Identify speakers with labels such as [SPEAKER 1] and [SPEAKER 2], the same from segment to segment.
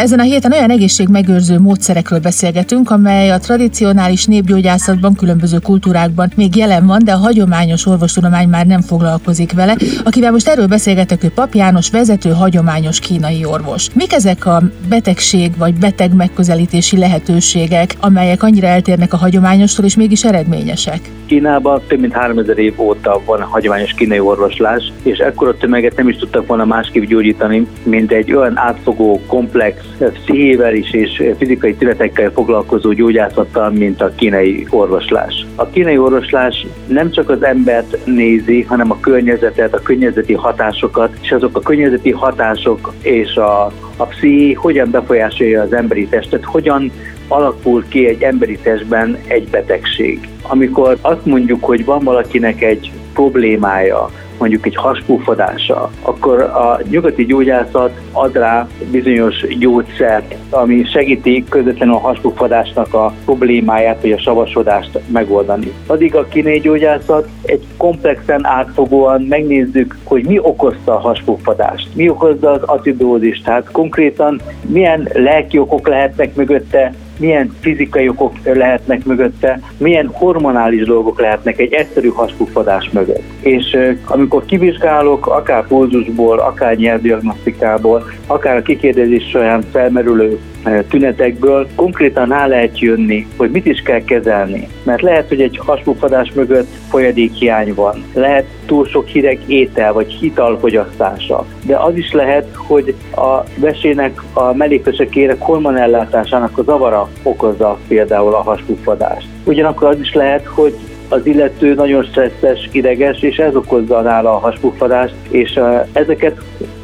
[SPEAKER 1] Ezen a héten olyan egészségmegőrző módszerekről beszélgetünk, amely a tradicionális népgyógyászatban, különböző kultúrákban még jelen van, de a hagyományos orvostudomány már nem foglalkozik vele. Akivel most erről beszélgetek, ő Pap János, vezető hagyományos kínai orvos. Mik ezek a betegség vagy beteg megközelítési lehetőségek, amelyek annyira eltérnek a hagyományostól, és mégis eredményesek?
[SPEAKER 2] Kínában több mint 3000 év óta van hagyományos kínai orvoslás, és ekkora tömeget nem is tudtak volna másképp gyógyítani, mint egy olyan átfogó, komplex, pszichével is és fizikai tünetekkel foglalkozó gyógyászattal, mint a kínai orvoslás. A kínai orvoslás nem csak az embert nézi, hanem a környezetet, a környezeti hatásokat, és azok a környezeti hatások és a, a psziché hogyan befolyásolja az emberi testet, hogyan alakul ki egy emberi testben egy betegség. Amikor azt mondjuk, hogy van valakinek egy problémája, mondjuk egy haspúfadása, akkor a nyugati gyógyászat ad rá bizonyos gyógyszert, ami segíti közvetlenül a haspúfadásnak a problémáját, vagy a savasodást megoldani. Addig a kínai gyógyászat egy komplexen átfogóan megnézzük, hogy mi okozta a haspúfadást, mi okozza az acidózist, tehát konkrétan milyen lelki okok lehetnek mögötte, milyen fizikai okok lehetnek mögötte, milyen hormonális dolgok lehetnek egy egyszerű haspuffadás mögött. És amikor kivizsgálok, akár pulzusból, akár nyelvdiagnosztikából, akár a kikérdezés során felmerülő tünetekből konkrétan rá lehet jönni, hogy mit is kell kezelni. Mert lehet, hogy egy haspuffadás mögött folyadékhiány van, lehet túl sok hideg étel vagy hitalfogyasztása, de az is lehet, hogy a vesének a mellékvesekérek hormonellátásának a zavara okozza például a haspuffadást. Ugyanakkor az is lehet, hogy az illető nagyon stresszes, ideges, és ez okozza nála a haspuffadást, és ezeket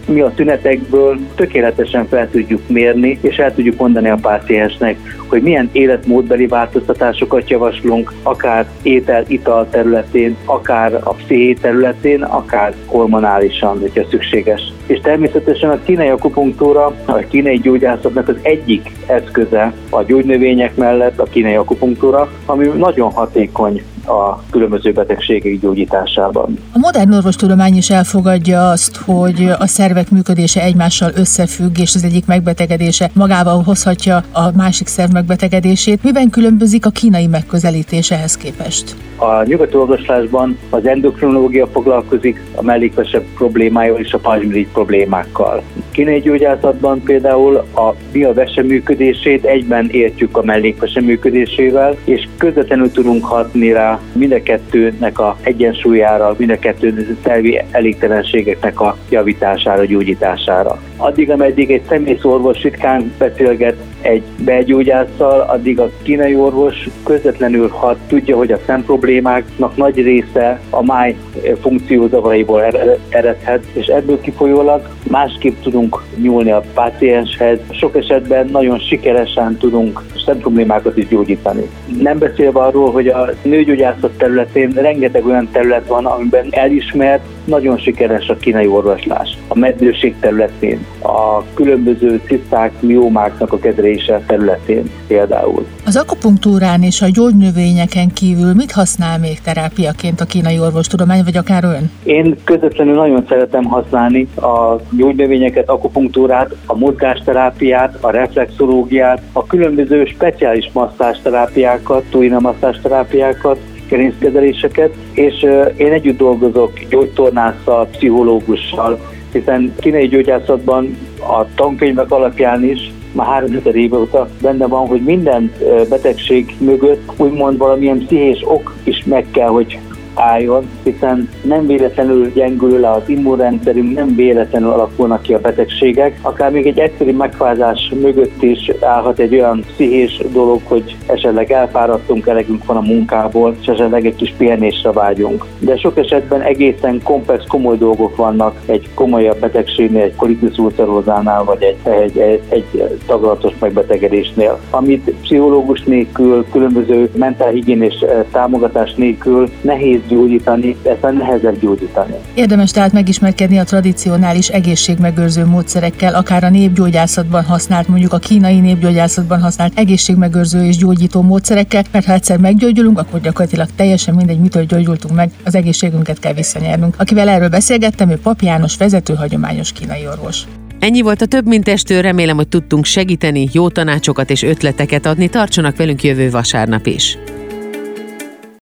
[SPEAKER 2] mi a tünetekből tökéletesen fel tudjuk mérni, és el tudjuk mondani a páciensnek, hogy milyen életmódbeli változtatásokat javaslunk, akár étel-ital területén, akár a psziché területén, akár hormonálisan, hogyha szükséges. És természetesen a kínai akupunktúra, a kínai gyógyászatnak az egyik eszköze a gyógynövények mellett a kínai akupunktúra, ami nagyon hatékony a különböző betegségek gyógyításában.
[SPEAKER 1] A modern orvostudomány is elfogadja azt, hogy a szervek működése egymással összefügg, és az egyik megbetegedése magával hozhatja a másik szerv megbetegedését. Miben különbözik a kínai megközelítés ehhez képest?
[SPEAKER 2] A nyugati orvoslásban az endokrinológia foglalkozik a mellékvese problémájával és a pajzsmirigy problémákkal. Kínai gyógyászatban például a mi a vese működését egyben értjük a mellékvese működésével, és közvetlenül tudunk hatni rá mind a kettőnek a egyensúlyára, mind a kettő szervi elégtelenségeknek a javítására, gyógyítására. Addig, ameddig egy személysz orvos ritkán beszélget egy belgyógyásszal, addig a kínai orvos közvetlenül hat, tudja, hogy a szemproblémáknak nagy része a máj funkciózavaraiból eredhet, és ebből kifolyólag másképp tudunk nyúlni a pácienshez. Sok esetben nagyon sikeresen tudunk szemproblémákat is gyógyítani. Nem beszélve arról, hogy a nőgyógyászat területén rengeteg olyan terület van, amiben elismert, nagyon sikeres a kínai orvoslás. A meddőség területén, a különböző ciszták, miómáknak a kezelése területén például.
[SPEAKER 1] Az akupunktúrán és a gyógynövényeken kívül mit használ még terápiaként a kínai orvostudomány, vagy akár ön?
[SPEAKER 2] Én közvetlenül nagyon szeretem használni a gyógynövényeket, akupunktúrát, a mozgásterápiát, a reflexológiát, a különböző speciális masszásterápiákat, tuina masszásterápiákat, gerinckezeléseket, és én együtt dolgozok gyógytornásszal, pszichológussal, hiszen kínai gyógyászatban a tankönyvek alapján is már 3000 éve óta benne van, hogy minden betegség mögött úgymond valamilyen pszichés ok is meg kell, hogy álljon, hiszen nem véletlenül gyengül le az immunrendszerünk, nem véletlenül alakulnak ki a betegségek. Akár még egy egyszerű megfázás mögött is állhat egy olyan pszichés dolog, hogy esetleg elfáradtunk, elegünk van a munkából, és esetleg egy kis pihenésre vágyunk. De sok esetben egészen komplex, komoly dolgok vannak egy komolyabb betegségnél, egy kolitis ulcerozánál, vagy egy, egy, egy, egy taglatos megbetegedésnél, amit pszichológus nélkül, különböző mentálhigiénés eh, támogatás nélkül nehéz gyógyítani, a nehezebb gyógyítani.
[SPEAKER 1] Érdemes tehát megismerkedni a tradicionális egészségmegőrző módszerekkel, akár a népgyógyászatban használt, mondjuk a kínai népgyógyászatban használt egészségmegőrző és gyógyító módszerekkel, mert ha egyszer meggyógyulunk, akkor gyakorlatilag teljesen mindegy, mitől gyógyultunk meg, az egészségünket kell visszanyernünk. Akivel erről beszélgettem, ő Pap János, vezető hagyományos kínai orvos.
[SPEAKER 3] Ennyi volt a több mint estő, remélem, hogy tudtunk segíteni, jó tanácsokat és ötleteket adni, tartsanak velünk jövő vasárnap is.